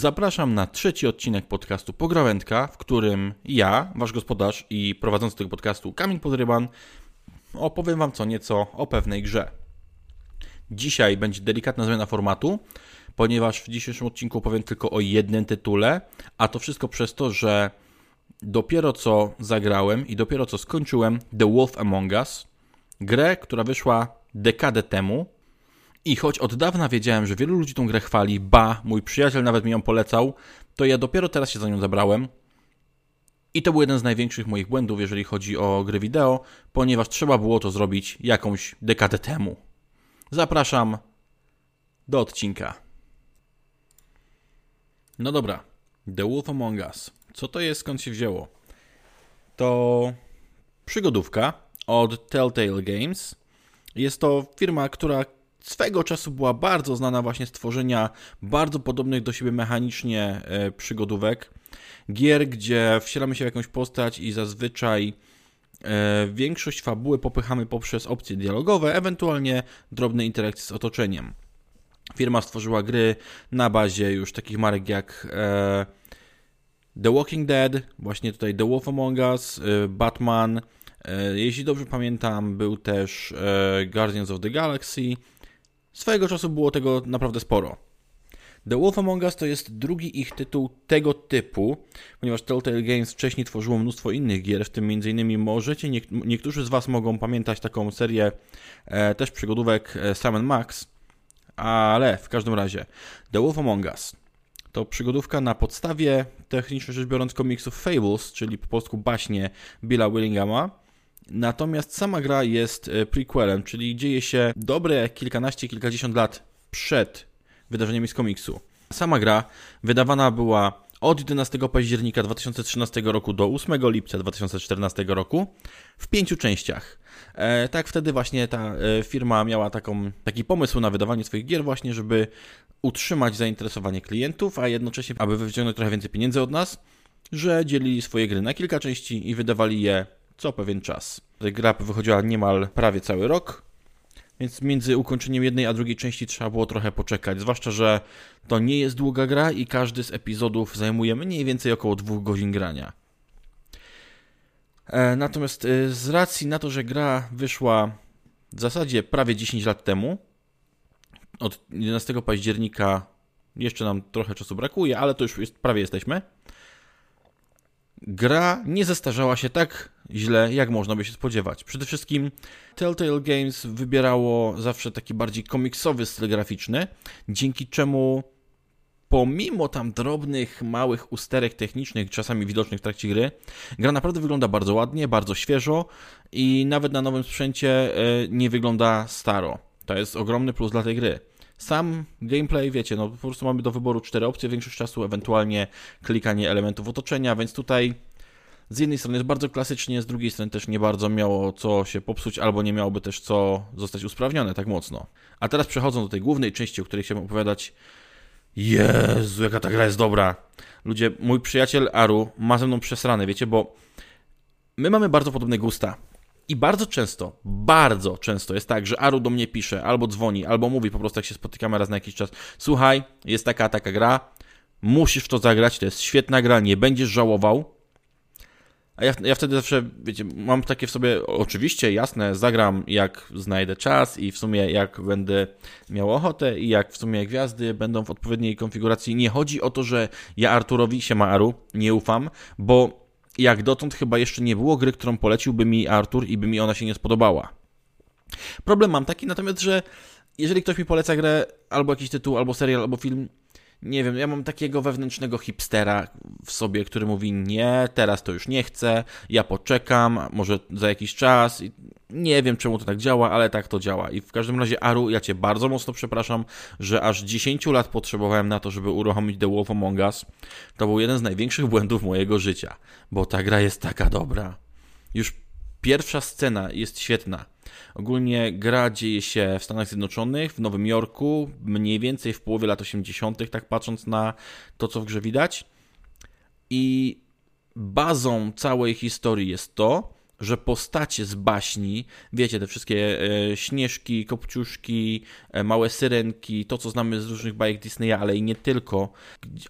Zapraszam na trzeci odcinek podcastu Pograwędka, w którym ja, wasz gospodarz i prowadzący tego podcastu Kamil Podryban opowiem wam co nieco o pewnej grze. Dzisiaj będzie delikatna zmiana formatu, ponieważ w dzisiejszym odcinku powiem tylko o jednym tytule, a to wszystko przez to, że dopiero co zagrałem i dopiero co skończyłem The Wolf Among Us, grę, która wyszła dekadę temu, i choć od dawna wiedziałem, że wielu ludzi tą grę chwali, ba, mój przyjaciel nawet mi ją polecał, to ja dopiero teraz się za nią zabrałem. I to był jeden z największych moich błędów, jeżeli chodzi o gry wideo, ponieważ trzeba było to zrobić jakąś dekadę temu. Zapraszam do odcinka. No dobra, The Wolf Among Us. Co to jest, skąd się wzięło? To przygodówka od Telltale Games. Jest to firma, która swego czasu była bardzo znana właśnie z tworzenia bardzo podobnych do siebie mechanicznie e, przygodówek. Gier, gdzie wcielamy się w jakąś postać i zazwyczaj e, większość fabuły popychamy poprzez opcje dialogowe, ewentualnie drobne interakcje z otoczeniem. Firma stworzyła gry na bazie już takich marek jak e, The Walking Dead, właśnie tutaj The Wolf Among Us, Batman. Jeśli dobrze pamiętam, był też Guardians of the Galaxy Swojego czasu było tego naprawdę sporo. The Wolf Among Us to jest drugi ich tytuł tego typu, ponieważ Telltale Games wcześniej tworzyło mnóstwo innych gier, w tym m.in. możecie, niektórzy z Was mogą pamiętać taką serię e, też przygodówek e, Sam Max, ale w każdym razie The Wolf Among Us to przygodówka na podstawie, technicznie rzecz biorąc, komiksów Fables, czyli po polsku baśnie Billa Willingama, Natomiast sama gra jest e, prequelem, czyli dzieje się dobre kilkanaście, kilkadziesiąt lat przed wydarzeniami z komiksu. Sama gra wydawana była od 11 października 2013 roku do 8 lipca 2014 roku w pięciu częściach. E, tak wtedy właśnie ta e, firma miała taką, taki pomysł na wydawanie swoich gier właśnie, żeby utrzymać zainteresowanie klientów, a jednocześnie, aby wyciągnąć trochę więcej pieniędzy od nas, że dzielili swoje gry na kilka części i wydawali je co pewien czas. Gra wychodziła niemal prawie cały rok, więc między ukończeniem jednej a drugiej części trzeba było trochę poczekać. Zwłaszcza, że to nie jest długa gra i każdy z epizodów zajmuje mniej więcej około dwóch godzin grania. E, natomiast e, z racji na to, że gra wyszła w zasadzie prawie 10 lat temu, od 11 października jeszcze nam trochę czasu brakuje, ale to już jest, prawie jesteśmy gra nie zestarzała się tak źle, jak można by się spodziewać. Przede wszystkim Telltale Games wybierało zawsze taki bardziej komiksowy styl graficzny, dzięki czemu pomimo tam drobnych, małych usterek technicznych, czasami widocznych w trakcie gry, gra naprawdę wygląda bardzo ładnie, bardzo świeżo i nawet na nowym sprzęcie e, nie wygląda staro. To jest ogromny plus dla tej gry. Sam gameplay, wiecie, no po prostu mamy do wyboru cztery opcje większość czasu, ewentualnie klikanie elementów otoczenia, więc tutaj z jednej strony jest bardzo klasycznie, z drugiej strony też nie bardzo miało co się popsuć, albo nie miałoby też co zostać usprawnione tak mocno. A teraz przechodząc do tej głównej części, o której chciałem opowiadać. Jezu, jaka ta gra jest dobra. Ludzie, mój przyjaciel Aru ma ze mną przesrane, wiecie, bo my mamy bardzo podobne gusta. I bardzo często, bardzo często jest tak, że Aru do mnie pisze, albo dzwoni, albo mówi po prostu, jak się spotykamy raz na jakiś czas: Słuchaj, jest taka, taka gra, musisz w to zagrać, to jest świetna gra, nie będziesz żałował. A ja, ja wtedy zawsze, wiecie, mam takie w sobie, oczywiście, jasne, zagram jak znajdę czas i w sumie jak będę miał ochotę i jak w sumie gwiazdy będą w odpowiedniej konfiguracji. Nie chodzi o to, że ja Arturowi, się ma Aru, nie ufam, bo jak dotąd chyba jeszcze nie było gry, którą poleciłby mi Artur i by mi ona się nie spodobała. Problem mam taki natomiast, że jeżeli ktoś mi poleca grę, albo jakiś tytuł, albo serial, albo film, nie wiem, ja mam takiego wewnętrznego hipstera w sobie, który mówi nie, teraz to już nie chcę, ja poczekam, może za jakiś czas. Nie wiem, czemu to tak działa, ale tak to działa. I w każdym razie, Aru, ja cię bardzo mocno przepraszam, że aż 10 lat potrzebowałem na to, żeby uruchomić The Wolf Among Us. To był jeden z największych błędów mojego życia, bo ta gra jest taka dobra. Już pierwsza scena jest świetna. Ogólnie gra dzieje się w Stanach Zjednoczonych, w Nowym Jorku, mniej więcej w połowie lat 80., tak patrząc na to, co w grze widać. I bazą całej historii jest to, że postacie z baśni, wiecie, te wszystkie e, śnieżki, kopciuszki, e, małe syrenki, to co znamy z różnych bajek Disneya, ale i nie tylko,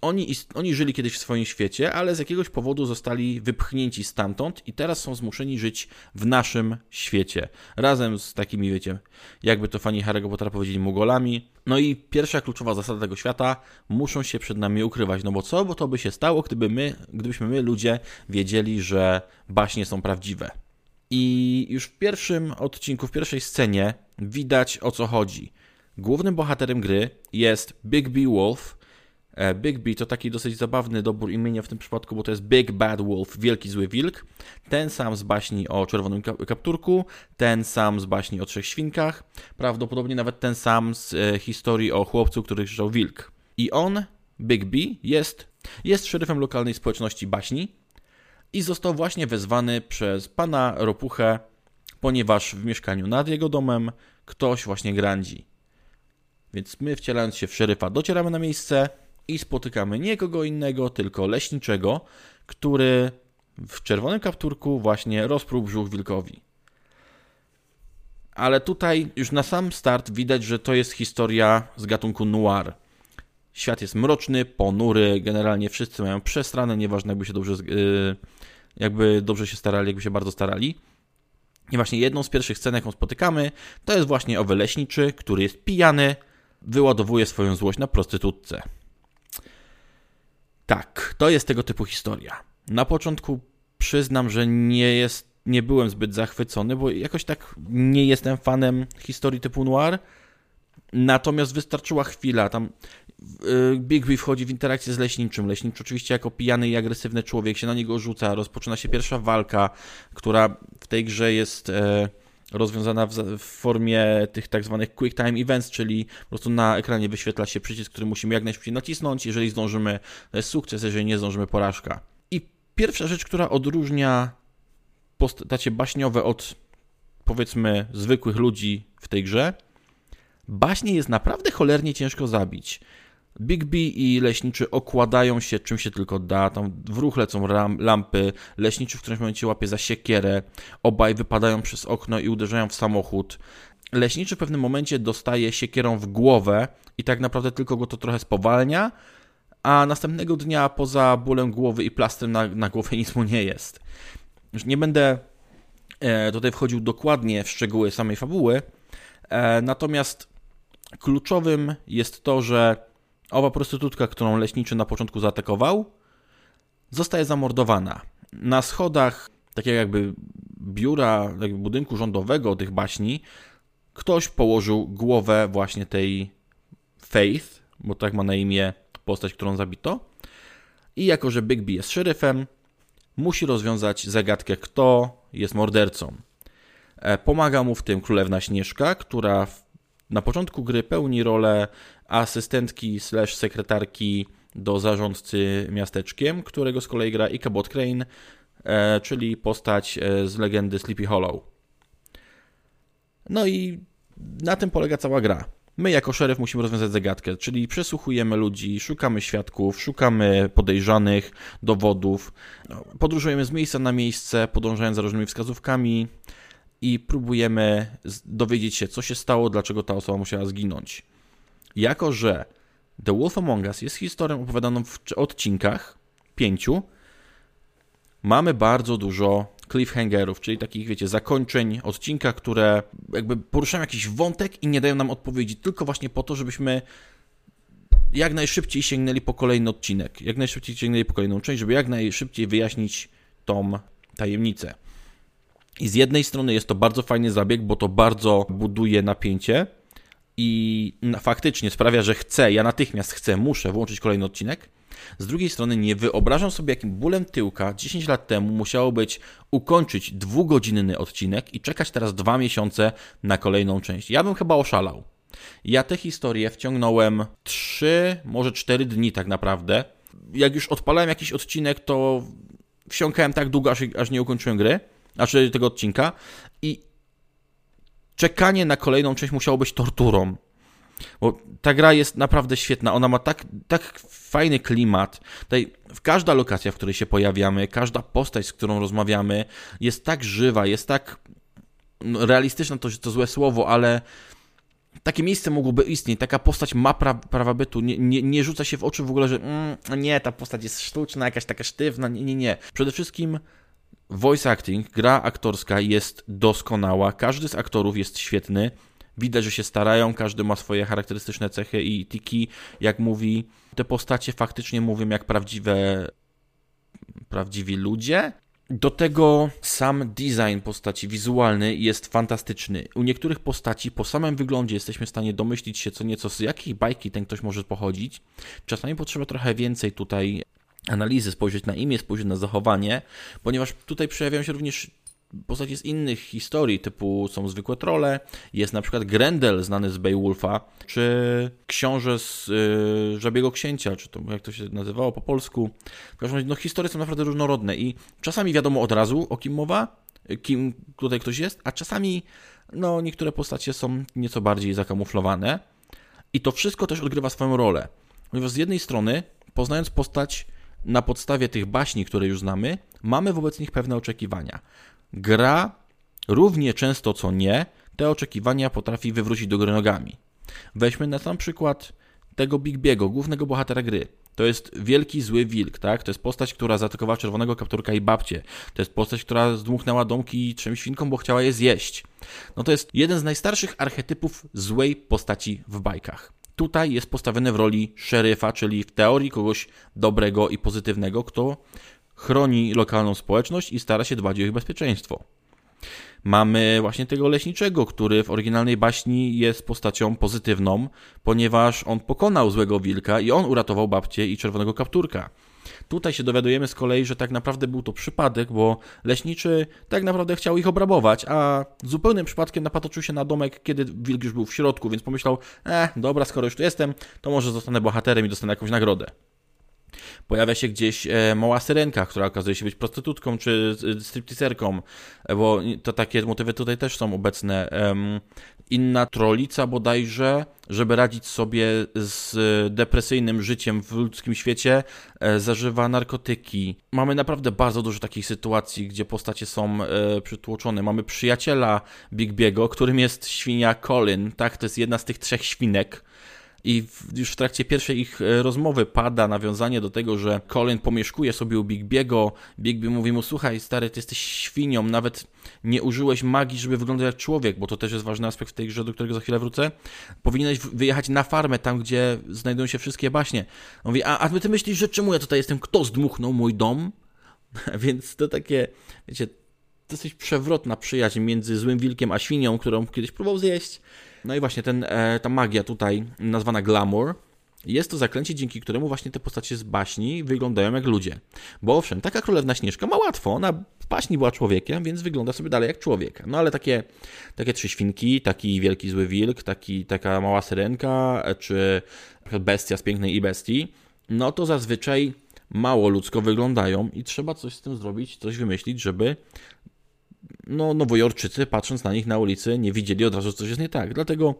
oni, oni żyli kiedyś w swoim świecie, ale z jakiegoś powodu zostali wypchnięci stamtąd i teraz są zmuszeni żyć w naszym świecie. Razem z takimi, wiecie, jakby to fani Harry'ego Pottera powiedzieli, mugolami. No i pierwsza kluczowa zasada tego świata, muszą się przed nami ukrywać. No bo co? Bo to by się stało, gdyby my, gdybyśmy my, ludzie, wiedzieli, że baśnie są prawdziwe. I już w pierwszym odcinku, w pierwszej scenie widać o co chodzi. Głównym bohaterem gry jest Big B Wolf. E, Big B to taki dosyć zabawny dobór imienia w tym przypadku, bo to jest Big Bad Wolf, wielki zły wilk. Ten sam z baśni o czerwonym kapturku, ten sam z baśni o trzech świnkach, prawdopodobnie nawet ten sam z e, historii o chłopcu, który krzyczał wilk. I on, Big B, jest, jest szeryfem lokalnej społeczności baśni, i został właśnie wezwany przez pana Ropuchę, ponieważ w mieszkaniu nad jego domem ktoś właśnie grandzi. Więc my, wcielając się w szeryfa, docieramy na miejsce i spotykamy nie kogo innego, tylko leśniczego, który w czerwonym kapturku właśnie rozprół brzuch wilkowi. Ale tutaj już na sam start widać, że to jest historia z gatunku noir. Świat jest mroczny, ponury, generalnie wszyscy mają przestranę, nieważne jakby się dobrze, yy, jakby dobrze się starali, jakby się bardzo starali. I właśnie jedną z pierwszych scen, jaką spotykamy, to jest właśnie owy leśniczy, który jest pijany, wyładowuje swoją złość na prostytutce. Tak, to jest tego typu historia. Na początku przyznam, że nie jest, nie byłem zbyt zachwycony, bo jakoś tak nie jestem fanem historii typu noir. Natomiast wystarczyła chwila, tam Y, Bigby wchodzi w interakcję z leśniczym. Leśnicz oczywiście jako pijany i agresywny człowiek się na niego rzuca. Rozpoczyna się pierwsza walka, która w tej grze jest e, rozwiązana w, formie tych tak zwanych quick time events, czyli po prostu na ekranie wyświetla się przycisk, który musimy jak najszybciej nacisnąć. Jeżeli zdążymy, to jest sukces, jeżeli nie zdążymy, porażka. I pierwsza rzecz, która odróżnia postacie baśniowe od powiedzmy zwykłych ludzi w tej grze, baśnie jest naprawdę cholernie ciężko zabić. Big i leśniczy okładają się czym się tylko da, tam w ruch lecą ram, lampy, leśniczy w którymś momencie łapie za siekierę, obaj wypadają przez okno i uderzają w samochód. Leśniczy w pewnym momencie dostaje siekierą w głowę i tak naprawdę tylko go to trochę spowalnia, a następnego dnia poza bólem głowy i plastrem na, na głowę nic mu nie jest. Już nie będę e, tutaj wchodził dokładnie w szczegóły samej fabuły, e, natomiast kluczowym jest to, że Owa prostytutka, którą leśniczy na początku zaatakował, zostaje zamordowana. Na schodach, takiego jakby biura, jakby budynku rządowego tych baśni, ktoś położył głowę właśnie tej Faith, bo tak ma na imię postać, którą zabito. I jako, że Bigby jest szeryfem, musi rozwiązać zagadkę, kto jest mordercą. E, pomaga mu w tym królewna Śnieżka, która na początku gry pełni rolę asystentki slash sekretarki do zarządcy miasteczkiem, którego z kolei gra Ichabod Crane, czyli postać e, z legendy Sleepy Hollow. No i na tym polega cała gra. My jako szeryf musimy rozwiązać zagadkę, czyli przesłuchujemy ludzi, szukamy świadków, szukamy podejrzanych, dowodów, no, podróżujemy z miejsca na miejsce, podążając za różnymi wskazówkami i próbujemy dowiedzieć się, co się stało, dlaczego ta osoba musiała zginąć. Jako, że The Wolf Among Us jest historią opowiadaną w odcinkach, pięciu, mamy bardzo dużo cliffhangerów, czyli takich, wiecie, zakończeń odcinka, które jakby poruszają jakiś wątek i nie dają nam odpowiedzi, tylko właśnie po to, żebyśmy jak najszybciej sięgnęli po kolejny odcinek, jak najszybciej sięgnęli po kolejną część, żeby jak najszybciej wyjaśnić tą tajemnicę. I z jednej strony jest to bardzo fajny zabieg, bo to bardzo buduje napięcie, i faktycznie sprawia, że chcę, ja natychmiast chcę, muszę włączyć kolejny odcinek. Z drugiej strony nie wyobrażam sobie, jakim bólem tyłka 10 lat temu musiało być ukończyć dwugodzinny odcinek i czekać teraz dwa miesiące na kolejną część. Ja bym chyba oszalał. Ja tę historię wciągnąłem 3, może 4 dni tak naprawdę. Jak już odpalałem jakiś odcinek, to wsiąkałem tak długo, aż, aż nie ukończyłem gry, znaczy tego odcinka i czekanie na kolejną część musiało być torturą. Bo ta gra jest naprawdę świetna. Ona ma tak, tak fajny klimat. Tutaj każda lokacja, w której się pojawiamy, każda postać, z którą rozmawiamy, jest tak żywa, jest tak no, realistyczna, to, to złe słowo, ale takie miejsce mogłoby istnieć, taka postać ma pra, prawa bytu, nie, nie, nie rzuca się w oczy w ogóle, że mm, nie, ta postać jest sztuczna, jakaś taka sztywna, nie, nie, nie. Przede wszystkim voice acting, gra aktorska jest doskonała, każdy z aktorów jest świetny, widać, że się starają, każdy ma swoje charakterystyczne cechy i tiki, jak mówi, te postacie faktycznie mówią jak prawdziwe prawdziwi ludzie, do tego sam design postaci wizualny jest fantastyczny. U niektórych postaci po samym wyglądzie jesteśmy w stanie domyślić się co nieco z jakiej bajki ten ktoś może pochodzić. Czasami potrzeba trochę więcej tutaj analizy, spojrzeć na imię, spojrzeć na zachowanie, ponieważ tutaj przejawiają się również postaci z innych historii, typu są zwykłe trole, jest na przykład Grendel znany z Beowulfa, czy książę z y, Żabiego Księcia, czy to jak to się nazywało po polsku. W każdym razie, no historie są naprawdę różnorodne i czasami wiadomo od razu o kim mowa, kim tutaj ktoś jest, a czasami no niektóre postacie są nieco bardziej zakamuflowane i to wszystko też odgrywa swoją rolę. Ponieważ z jednej strony, poznając postać na podstawie tych baśni, które już znamy, mamy wobec nich pewne oczekiwania. Gra równie często co nie te oczekiwania potrafi wywrócić do góry nogami. Weźmy na sam przykład tego Big Biego, głównego bohatera gry. To jest wielki zły wilk, tak? To jest postać, która zaatakowała czerwonego kapturka i babcię. To jest postać, która zdmuchnęła domki trzem świnkom, bo chciała je zjeść. No to jest jeden z najstarszych archetypów złej postaci w bajkach. Tutaj jest postawiony w roli szeryfa, czyli w teorii kogoś dobrego i pozytywnego, kto chroni lokalną społeczność i stara się dbać o ich bezpieczeństwo. Mamy właśnie tego leśniczego, który w oryginalnej baśni jest postacią pozytywną, ponieważ on pokonał złego wilka i on uratował babcię i czerwonego kapturka. Tutaj się dowiadujemy z kolei, że tak naprawdę był to przypadek, bo leśniczy tak naprawdę chciał ich obrabować, a zupełnym przypadkiem napatoczył się na domek, kiedy wilk już był w środku, więc pomyślał, eh, dobra, skoro już tu jestem, to może zostanę bohaterem i dostanę jakąś nagrodę. Pojawia się gdzieś e, mała syrenka, która okazuje się być prostytutką czy stripteaserką, e, bo to takie motywy tutaj też są obecne. Inna trolica bodajże, żeby radzić sobie z depresyjnym życiem w ludzkim świecie, e, zażywa narkotyki. Mamy naprawdę bardzo dużo takich sytuacji, gdzie postacie są przytłoczone. Mamy przyjaciela Big Biego, którym jest świnia Colin, tak? To jest jedna z tych trzech świnek i w, już w trakcie pierwszej ich e, rozmowy pada nawiązanie do tego, że Colin pomieszkuje sobie u Bigbiego. Bigby mówi mu, słuchaj stary, ty jesteś świnią, nawet nie użyłeś magii, żeby wyglądać jak człowiek, bo to też jest ważny aspekt w tej grze, do którego za chwilę wrócę. Powinieneś wyjechać na farmę, tam gdzie znajdują się wszystkie baśnie. On mówi, a, a ty myślisz, że czemu ja tutaj jestem? Kto zdmuchnął mój dom? Więc to takie, wiecie, dosyć przewrotna przyjaźń między złym wilkiem a świnią, którą kiedyś próbował zjeść. No i właśnie ten, e, ta magia tutaj, nazwana glamour, jest to zaklęcie, dzięki któremu właśnie te postacie z baśni wyglądają jak ludzie. Bo owszem, taka królewna Śnieżka ma łatwo, ona w baśni była człowiekiem, więc wygląda sobie dalej jak człowiek. No ale takie, takie trzy świnki, taki wielki zły wilk, taki, taka mała syrenka, czy bestia z pięknej i bestii, no to zazwyczaj mało ludzko wyglądają i trzeba coś z tym zrobić, coś wymyślić, żeby no, nowojorczycy, patrząc na nich na ulicy, nie widzieli od razu, że coś jest nie tak. Dlatego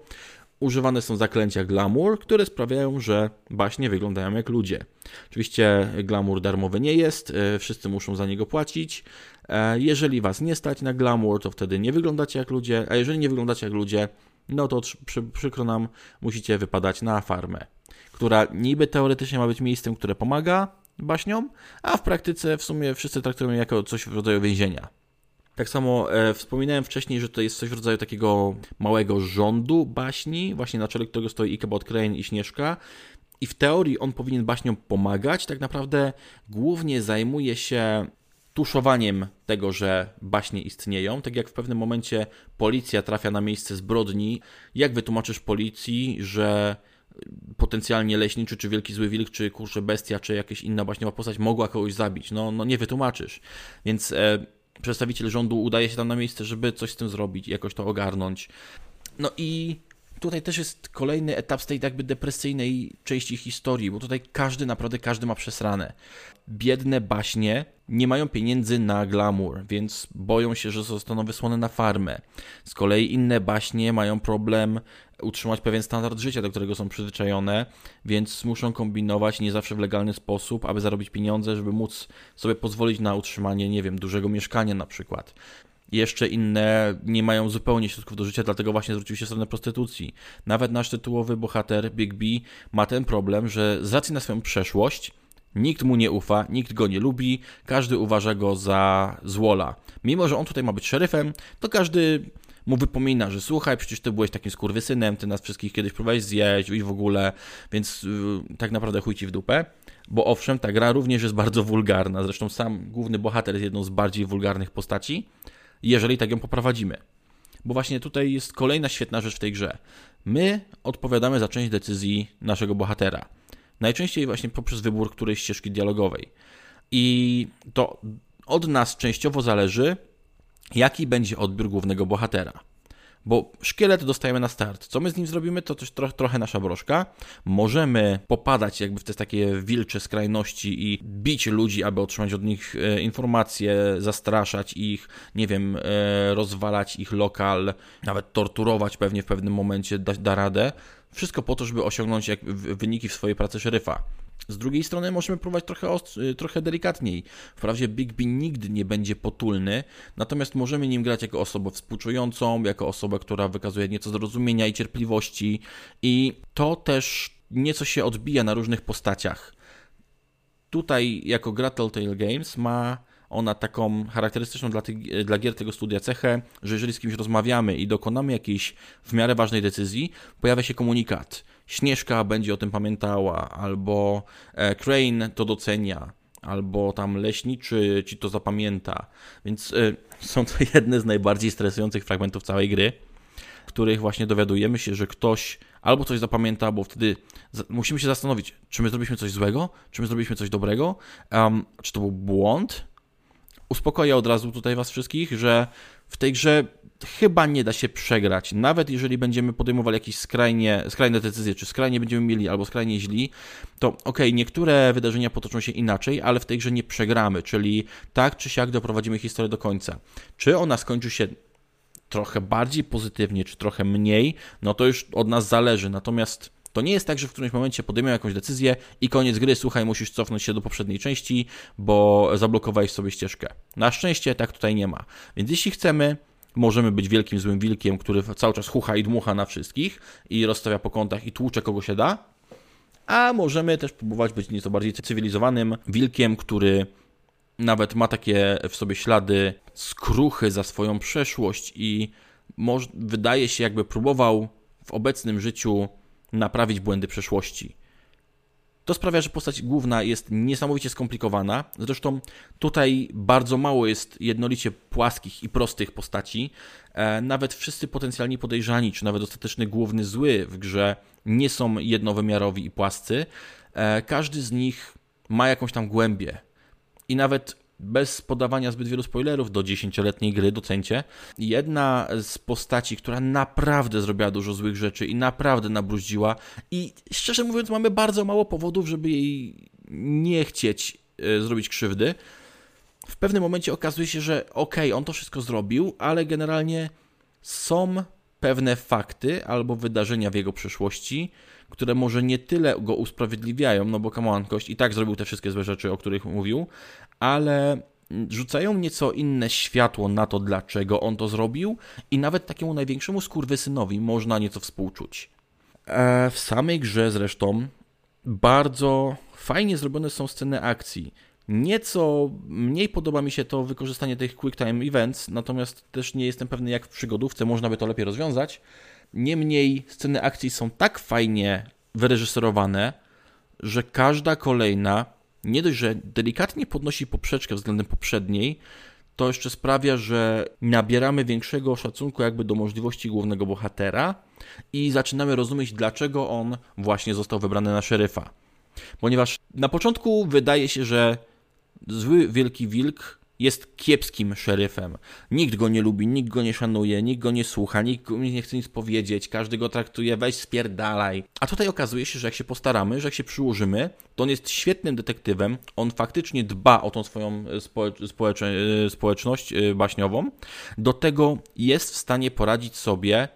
używane są zaklęcia glamour, które sprawiają, że baśnie wyglądają jak ludzie. Oczywiście glamour darmowy nie jest, e, wszyscy muszą za niego płacić. E, jeżeli was nie stać na glamour, to wtedy nie wyglądacie jak ludzie, a jeżeli nie wyglądacie jak ludzie, no to przy, przykro nam, musicie wypadać na farmę, która niby teoretycznie ma być miejscem, które pomaga baśniom, a w praktyce w sumie wszyscy traktują jako coś w rodzaju więzienia. Tak samo e, wspominałem wcześniej, że to jest coś w rodzaju takiego małego rządu baśni, właśnie na czele którego stoi Ichabod Crane i Śnieżka. I w teorii on powinien baśniom pomagać, tak naprawdę głównie zajmuje się tuszowaniem tego, że baśnie istnieją. Tak jak w pewnym momencie policja trafia na miejsce zbrodni, jak wytłumaczysz policji, że potencjalnie leśniczy, czy wielki zły wilk, czy kurczę bestia, czy jakaś inna baśniowa postać mogła kogoś zabić? No, no nie wytłumaczysz. Więc... E, przedstawiciel rządu udaje się tam na miejsce, żeby coś z tym zrobić, jakoś to ogarnąć. No i Tutaj też jest kolejny etap z tej jakby depresyjnej części historii, bo tutaj każdy, naprawdę każdy ma przesrane. Biedne baśnie nie mają pieniędzy na glamour, więc boją się, że zostaną wysłane na farmę. Z kolei inne baśnie mają problem utrzymać pewien standard życia, do którego są przyzwyczajone, więc muszą kombinować nie zawsze w legalny sposób, aby zarobić pieniądze, żeby móc sobie pozwolić na utrzymanie, nie wiem, dużego mieszkania na przykład. Jeszcze inne nie mają zupełnie środków do życia, dlatego właśnie zwrócił się w stronę prostytucji. Nawet nasz tytułowy bohater, Big B, ma ten problem, że z racji na swoją przeszłość, Nikt mu nie ufa, nikt go nie lubi, każdy uważa go za złola. Mimo, że on tutaj ma być szeryfem, to każdy mu wypomina, że słuchaj, przecież ty byłeś takim skurwysynem, ty nas wszystkich kiedyś próbowałeś zjeść i w ogóle, więc yy, tak naprawdę chuj ci w dupę. Bo owszem, ta gra również jest bardzo wulgarna, zresztą sam główny bohater jest jedną z bardziej wulgarnych postaci, jeżeli tak ją poprowadzimy. Bo właśnie tutaj jest kolejna świetna rzecz w tej grze. My odpowiadamy za część decyzji naszego bohatera. Najczęściej właśnie poprzez wybór którejś ścieżki dialogowej. I to od nas częściowo zależy, jaki będzie odbiór głównego bohatera. Bo szkielet dostajemy na start. Co my z nim zrobimy, to też tro trochę nasza broszka. Możemy popadać jakby w te takie wilcze skrajności i bić ludzi, aby otrzymać od nich e, informacje, zastraszać ich, nie wiem, e, rozwalać ich lokal, nawet torturować pewnie w pewnym momencie, da, da radę. Wszystko po to, żeby osiągnąć wyniki w swojej pracy szeryfa. Z drugiej strony możemy próbować trochę, y, trochę delikatniej. Wprawdzie Big B nigdy nie będzie potulny, natomiast możemy nim grać jako osobę współczującą, jako osobę, która wykazuje nieco zrozumienia i cierpliwości i to też nieco się odbija na różnych postaciach. Tutaj jako gra Telltale Games ma ona taką charakterystyczną dla, tych, dla gier tego studia cechę, że jeżeli z kimś rozmawiamy i dokonamy jakiejś w miarę ważnej decyzji, pojawia się komunikat. Śnieżka będzie o tym pamiętała, albo e, Crane to docenia, albo tam leśniczy ci to zapamięta. Więc y, są to jedne z najbardziej stresujących fragmentów całej gry, w których właśnie dowiadujemy się, że ktoś albo coś zapamięta, bo wtedy musimy się zastanowić, czy my zrobiliśmy coś złego, czy my zrobiliśmy coś dobrego, um, czy to był błąd, uspokoję od razu tutaj Was wszystkich, że w tej grze chyba nie da się przegrać. Nawet jeżeli będziemy podejmowali jakieś skrajnie, skrajne decyzje, czy skrajnie będziemy mieli, albo skrajnie źli, to okej, okay, niektóre wydarzenia potoczą się inaczej, ale w tej grze nie przegramy, czyli tak czy siak doprowadzimy historię do końca. Czy ona skończy się trochę bardziej pozytywnie, czy trochę mniej, no to już od nas zależy. Natomiast to nie jest tak, że w którymś momencie podejmiemy jakąś decyzję i koniec gry, słuchaj, musisz cofnąć się do poprzedniej części, bo zablokowałeś sobie ścieżkę. Na szczęście tak tutaj nie ma. Więc jeśli chcemy, możemy być wielkim złym wilkiem, który cały czas chucha i dmucha na wszystkich i rozstawia po kątach i tłucze kogo się da, a możemy też próbować być nieco bardziej cywilizowanym wilkiem, który nawet ma takie w sobie ślady skruchy za swoją przeszłość i wydaje się jakby próbował w obecnym życiu naprawić błędy przeszłości. To sprawia, że postać główna jest niesamowicie skomplikowana. Zresztą tutaj bardzo mało jest jednolicie płaskich i prostych postaci. E, nawet wszyscy potencjalni podejrzani, czy nawet ostateczny główny zły w grze nie są jednowymiarowi i płascy. E, każdy z nich ma jakąś tam głębię. I nawet bez podawania zbyt wielu spoilerów do dziesięcioletniej gry, docencie, jedna z postaci, która naprawdę zrobiła dużo złych rzeczy i naprawdę nabruździła i szczerze mówiąc mamy bardzo mało powodów, żeby jej nie chcieć e, zrobić krzywdy. W pewnym momencie okazuje się, że okej, okay, on to wszystko zrobił, ale generalnie są pewne fakty albo wydarzenia w jego przeszłości, które może nie tyle go usprawiedliwiają, no bo kamankość i tak zrobił te wszystkie złe rzeczy, o których mówił, ale rzucają nieco inne światło na to, dlaczego on to zrobił i nawet takiemu największemu skurwysynowi można nieco współczuć. E, w samej grze zresztą bardzo fajnie zrobione są sceny akcji. Nieco mniej podoba mi się to wykorzystanie tych quick time events, natomiast też nie jestem pewny, jak w przygodówce można by to lepiej rozwiązać. Niemniej sceny akcji są tak fajnie wyreżyserowane, że każda kolejna nie dość, że delikatnie podnosi poprzeczkę względem poprzedniej, to jeszcze sprawia, że nabieramy większego szacunku jakby do możliwości głównego bohatera i zaczynamy rozumieć, dlaczego on właśnie został wybrany na szeryfa. Ponieważ na początku wydaje się, że zły wielki wilk jest kiepskim szeryfem. Nikt go nie lubi, nikt go nie szanuje, nikt go nie słucha, nikt nie chce nic powiedzieć, każdy go traktuje, weź spierdalaj. A tutaj okazuje się, że jak się postaramy, że jak się przyłożymy, to on jest świetnym detektywem, on faktycznie dba o tą swoją społecz społeczność baśniową, do tego jest w stanie poradzić sobie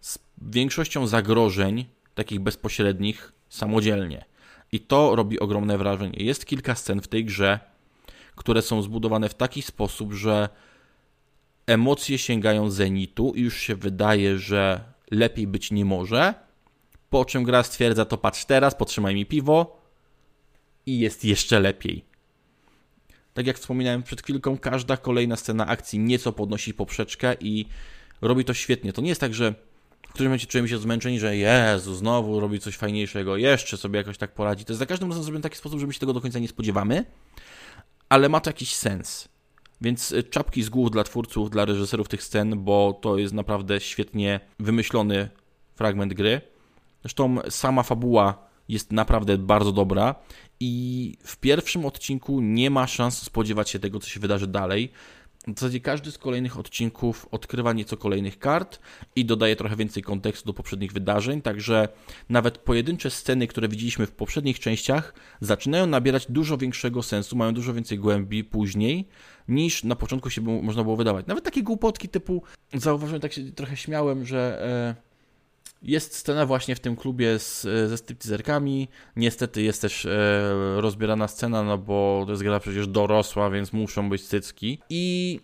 z większością zagrożeń, takich bezpośrednich, samodzielnie. I to robi ogromne wrażenie. Jest kilka scen w tej grze, które są zbudowane w taki sposób, że emocje sięgają zenitu i już się wydaje, że lepiej być nie może. Po czym gra stwierdza, to patrz teraz, potrzymaj mi piwo i jest jeszcze lepiej. Tak jak wspominałem przed chwilką, każda kolejna scena akcji nieco podnosi poprzeczkę i robi to świetnie. To nie jest tak, że w którym momencie czujemy się zmęczeni, że Jezu, znowu robi coś fajniejszego, jeszcze sobie jakoś tak poradzi. To jest za każdym razem zrobione w taki sposób, że my się tego do końca nie spodziewamy, ale ma to jakiś sens. Więc y, czapki z głów dla twórców, dla reżyserów tych scen, bo to jest naprawdę świetnie wymyślony fragment gry. Zresztą sama fabuła jest naprawdę bardzo dobra i w pierwszym odcinku nie ma szans spodziewać się tego, co się wydarzy dalej. W zasadzie każdy z kolejnych odcinków odkrywa nieco kolejnych kart i dodaje trochę więcej kontekstu do poprzednich wydarzeń, także nawet pojedyncze sceny, które widzieliśmy w poprzednich częściach, zaczynają nabierać dużo większego sensu, mają dużo więcej głębi później, niż na początku się można było wydawać. Nawet takie głupotki typu, zauważyłem, tak się trochę śmiałem, że... E, jest scena właśnie w tym klubie z, ze stripteaserkami. Niestety jest też e, rozbierana scena, no bo to jest gra przecież dorosła, więc muszą być cycki. I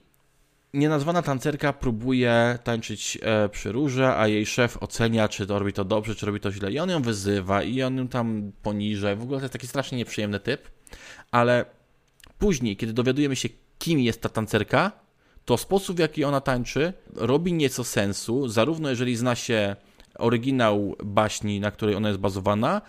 nienazwana tancerka próbuje tańczyć e, przy róże, a jej szef ocenia, czy to robi to dobrze, czy robi to źle. I on ją wyzywa, i on ją tam poniża. W ogóle to jest taki strasznie nieprzyjemny typ. Ale później, kiedy dowiadujemy się, kim jest ta tancerka, to sposób, w jaki ona tańczy, robi nieco sensu, zarówno jeżeli zna się oryginał baśni, na której ona jest bazowana,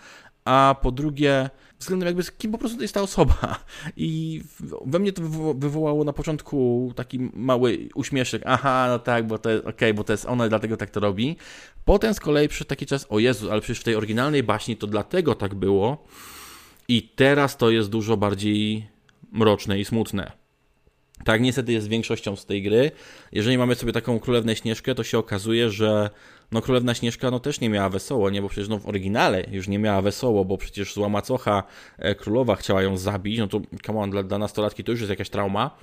a po drugie względem jakby kim po prostu jest ta osoba. I we mnie to wywołało na początku taki mały uśmieszek. Aha, no tak, bo to jest okej, okay, bo to jest ona, dlatego tak to robi. Potem z kolei przyszedł taki czas, o Jezu, ale przecież w tej oryginalnej baśni to dlatego tak było. I teraz to jest dużo bardziej mroczne i smutne. Tak niestety jest większością z tej gry. Jeżeli mamy sobie taką Królewnę Śnieżkę, to się okazuje, że no Królewna Śnieżka no też nie miała wesoło, nie? Bo przecież no w oryginale już nie miała wesoło, bo przecież zła macocha e, królowa chciała ją zabić, no to come on, dla, dla nastolatki to już jest jakaś trauma.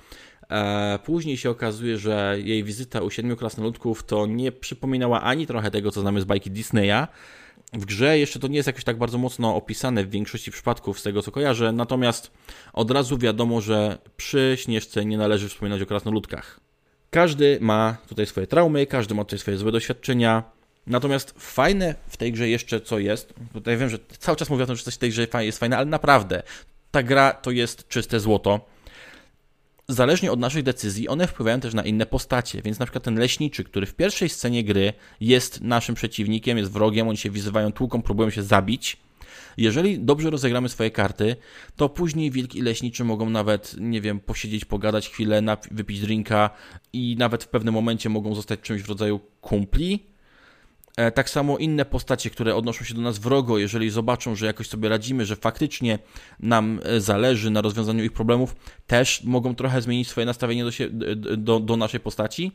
E, później się okazuje, że jej wizyta u siedmiu krasnoludków to nie przypominała ani trochę tego, co znamy z bajki Disneya, w grze jeszcze to nie jest jakoś tak bardzo mocno opisane w większości przypadków, z tego co kojarzę, natomiast od razu wiadomo, że przy Śnieżce nie należy wspominać o krasnoludkach. Każdy ma tutaj swoje traumy, każdy ma tutaj swoje złe doświadczenia, natomiast fajne w tej grze jeszcze co jest, tutaj wiem, że cały czas mówię o tym, że coś w tej grze jest fajne, ale naprawdę, ta gra to jest czyste złoto zależnie od naszych decyzji, one wpływają też na inne postacie. Więc na przykład ten leśniczy, który w pierwszej scenie gry jest naszym przeciwnikiem, jest wrogiem, oni się wyzywają, tłuką, próbują się zabić. Jeżeli dobrze rozegramy swoje karty, to później wilk i leśniczy mogą nawet, nie wiem, posiedzieć, pogadać chwilę, wypić drinka i nawet w pewnym momencie mogą zostać czymś w rodzaju kumpli, tak samo inne postacie, które odnoszą się do nas wrogo, jeżeli zobaczą, że jakoś sobie radzimy, że faktycznie nam e, zależy na rozwiązaniu ich problemów, też mogą trochę zmienić swoje nastawienie do, się, do, do naszej postaci.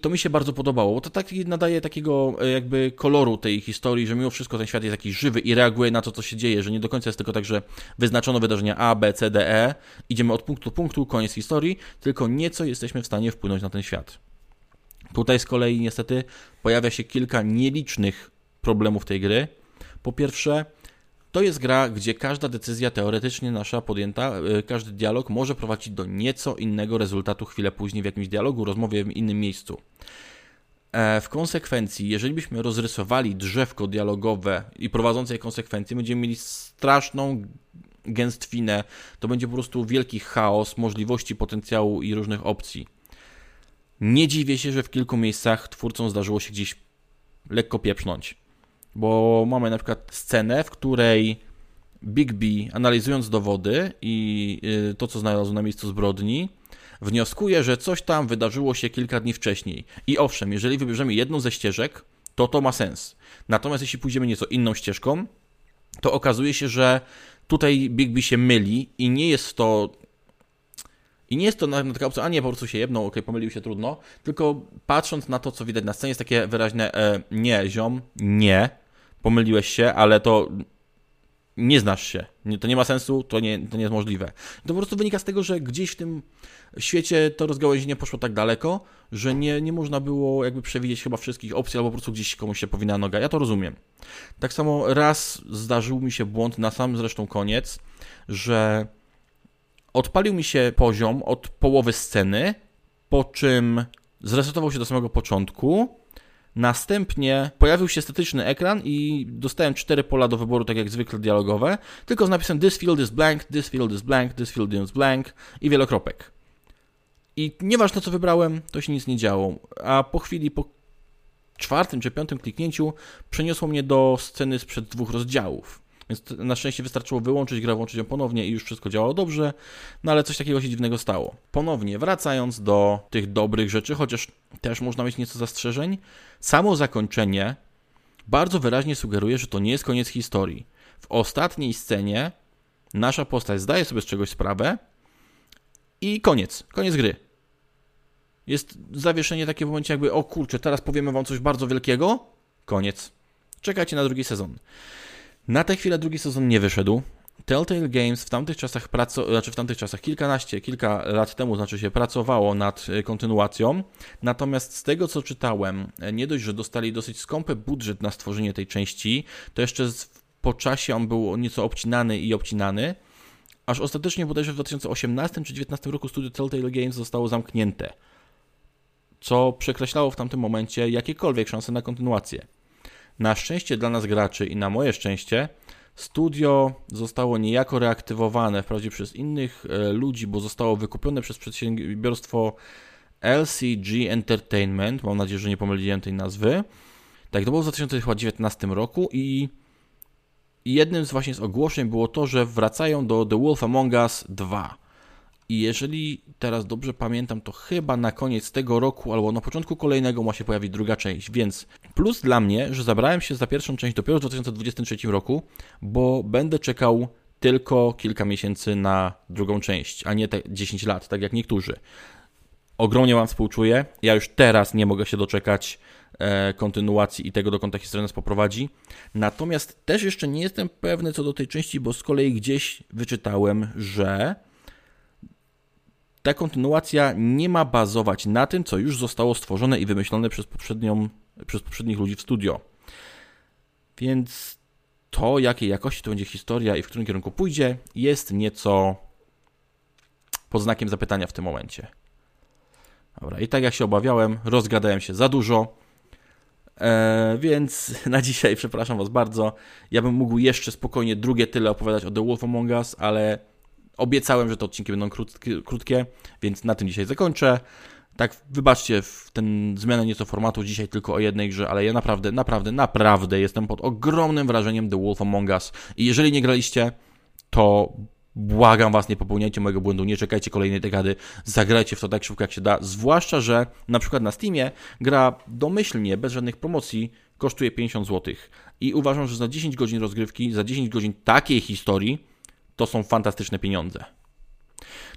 To mi się bardzo podobało, bo to tak nadaje takiego e, jakby koloru tej historii, że mimo wszystko ten świat jest jakiś żywy i reaguje na to, co się dzieje, że nie do końca jest tylko tak, że wyznaczono wydarzenia A, B, C, D, E, idziemy od punktu do punktu, koniec historii, tylko nieco jesteśmy w stanie wpłynąć na ten świat. Tutaj z kolei niestety pojawia się kilka nielicznych problemów tej gry. Po pierwsze, to jest gra, gdzie każda decyzja teoretycznie nasza podjęta, e, każdy dialog może prowadzić do nieco innego rezultatu chwilę później w jakimś dialogu, rozmowie w innym miejscu. E, w konsekwencji, jeżeli byśmy rozrysowali drzewko dialogowe i prowadzące je konsekwencje, będziemy mieli straszną gęstwinę. To będzie po prostu wielki chaos możliwości, potencjału i różnych opcji. Nie dziwię się, że w kilku miejscach twórcom zdarzyło się gdzieś lekko pieprznąć. Bo mamy na przykład scenę, w której Bigby, analizując dowody i y, to, co znalazł na miejscu zbrodni, wnioskuje, że coś tam wydarzyło się kilka dni wcześniej. I owszem, jeżeli wybierzemy jedną ze ścieżek, to to ma sens. Natomiast jeśli pójdziemy nieco inną ścieżką, to okazuje się, że tutaj Bigby się myli i nie jest to I nie jest to na taka opcja, a nie, po prostu się jedną, ok, pomylił się, trudno, tylko patrząc na to, co widać na scenie, jest takie wyraźne, e, nie, ziom, nie, pomyliłeś się, ale to nie znasz się, nie, to nie ma sensu, to nie, to nie jest możliwe. To po prostu wynika z tego, że gdzieś w tym świecie to rozgałęzienie poszło tak daleko, że nie, nie można było jakby przewidzieć chyba wszystkich opcji, albo po prostu gdzieś komuś się powinna noga. Ja to rozumiem. Tak samo raz zdarzył mi się błąd, na sam zresztą koniec, że odpalił mi się poziom od połowy sceny, po czym zresetował się do samego początku, Następnie pojawił się statyczny ekran i dostałem cztery pola do wyboru, tak jak zwykle dialogowe, tylko z napisem this field is blank, this field is blank, this field is blank i wielokropek. I nieważne co wybrałem, to się nic nie działo. A po chwili, po czwartym czy piątym kliknięciu przeniosło mnie do sceny sprzed dwóch rozdziałów. Więc na szczęście wystarczyło wyłączyć grę, włączyć ją ponownie i już wszystko działało dobrze, no ale coś takiego się dziwnego stało. Ponownie, wracając do tych dobrych rzeczy, chociaż też można mieć nieco zastrzeżeń, samo zakończenie bardzo wyraźnie sugeruje, że to nie jest koniec historii. W ostatniej scenie nasza postać zdaje sobie z czegoś sprawę i koniec, koniec gry. Jest zawieszenie takie w momencie jakby, o kurczę, teraz powiemy wam coś bardzo wielkiego, koniec. Czekajcie na drugi sezon. Na tę chwilę drugi sezon nie wyszedł. Telltale Games w tamtych czasach, praco- znaczy w tamtych czasach, kilkanaście, kilka lat temu, znaczy się, pracowało nad e, kontynuacją. Natomiast z tego, co czytałem, e, nie dość, że dostali dosyć skąpy budżet na stworzenie tej części, to jeszcze po czasie on był nieco obcinany i obcinany, aż ostatecznie bodajże w 2018 czy 2019 roku studio Telltale Games zostało zamknięte, co przekreślało w tamtym momencie jakiekolwiek szanse na kontynuację. Na szczęście dla nas graczy i na moje szczęście, studio zostało niejako reaktywowane wprawdzie przez innych e, ludzi, bo zostało wykupione przez przedsiębiorstwo LCG Entertainment. Mam nadzieję, że nie pomyliłem tej nazwy. Tak, to było w 2019 roku i jednym z właśnie z ogłoszeń było to, że wracają do The Wolf Among Us 2. I jeżeli teraz dobrze pamiętam, to chyba na koniec tego roku albo na początku kolejnego ma się pojawić druga część, więc plus dla mnie, że zabrałem się za pierwszą część dopiero w 2023 roku, bo będę czekał tylko kilka miesięcy na drugą część, a nie te 10 lat, tak jak niektórzy. Ogromnie Wam współczuję. Ja już teraz nie mogę się doczekać e, kontynuacji i tego, dokąd ta historia nas poprowadzi. Natomiast też jeszcze nie jestem pewny co do tej części, bo z kolei gdzieś wyczytałem, że ta kontynuacja nie ma bazować na tym, co już zostało stworzone i wymyślone przez, poprzednią, przez poprzednich ludzi w studio. Więc to, jakiej jakości to będzie historia i w którym kierunku pójdzie, jest nieco pod znakiem zapytania w tym momencie. Dobra, i tak jak się obawiałem, rozgadałem się za dużo. Eee, więc na dzisiaj przepraszam Was bardzo. Ja bym mógł jeszcze spokojnie drugie tyle opowiadać o The Wolf Among Us, ale Obiecałem, że te odcinki będą krótkie, krótkie, więc na tym dzisiaj zakończę. Tak, wybaczcie ten zmianę nieco formatu, dzisiaj tylko o jednej grze, ale ja naprawdę, naprawdę, naprawdę jestem pod ogromnym wrażeniem The Wolf Among Us. I jeżeli nie graliście, to błagam was, nie popełniajcie mojego błędu, nie czekajcie kolejnej dekady, zagrajcie w to tak szybko jak się da, zwłaszcza, że na przykład na Steamie gra domyślnie, bez żadnych promocji, kosztuje 50 zł. I uważam, że za 10 godzin rozgrywki, za 10 godzin takiej historii, to są fantastyczne pieniądze.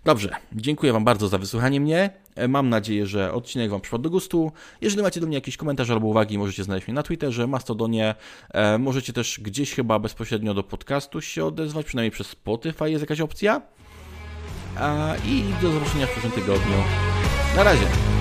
Dobrze, dziękuję Wam bardzo za wysłuchanie mnie. E, mam nadzieję, że odcinek Wam przypadł do gustu. Jeżeli macie do mnie jakieś komentarze albo uwagi, możecie znaleźć mnie na Twitterze, Mastodonie. E, możecie też gdzieś chyba bezpośrednio do podcastu się odezwać, przynajmniej przez Spotify jest jakaś opcja. I do zobaczenia w przyszłym tygodniu. Na razie.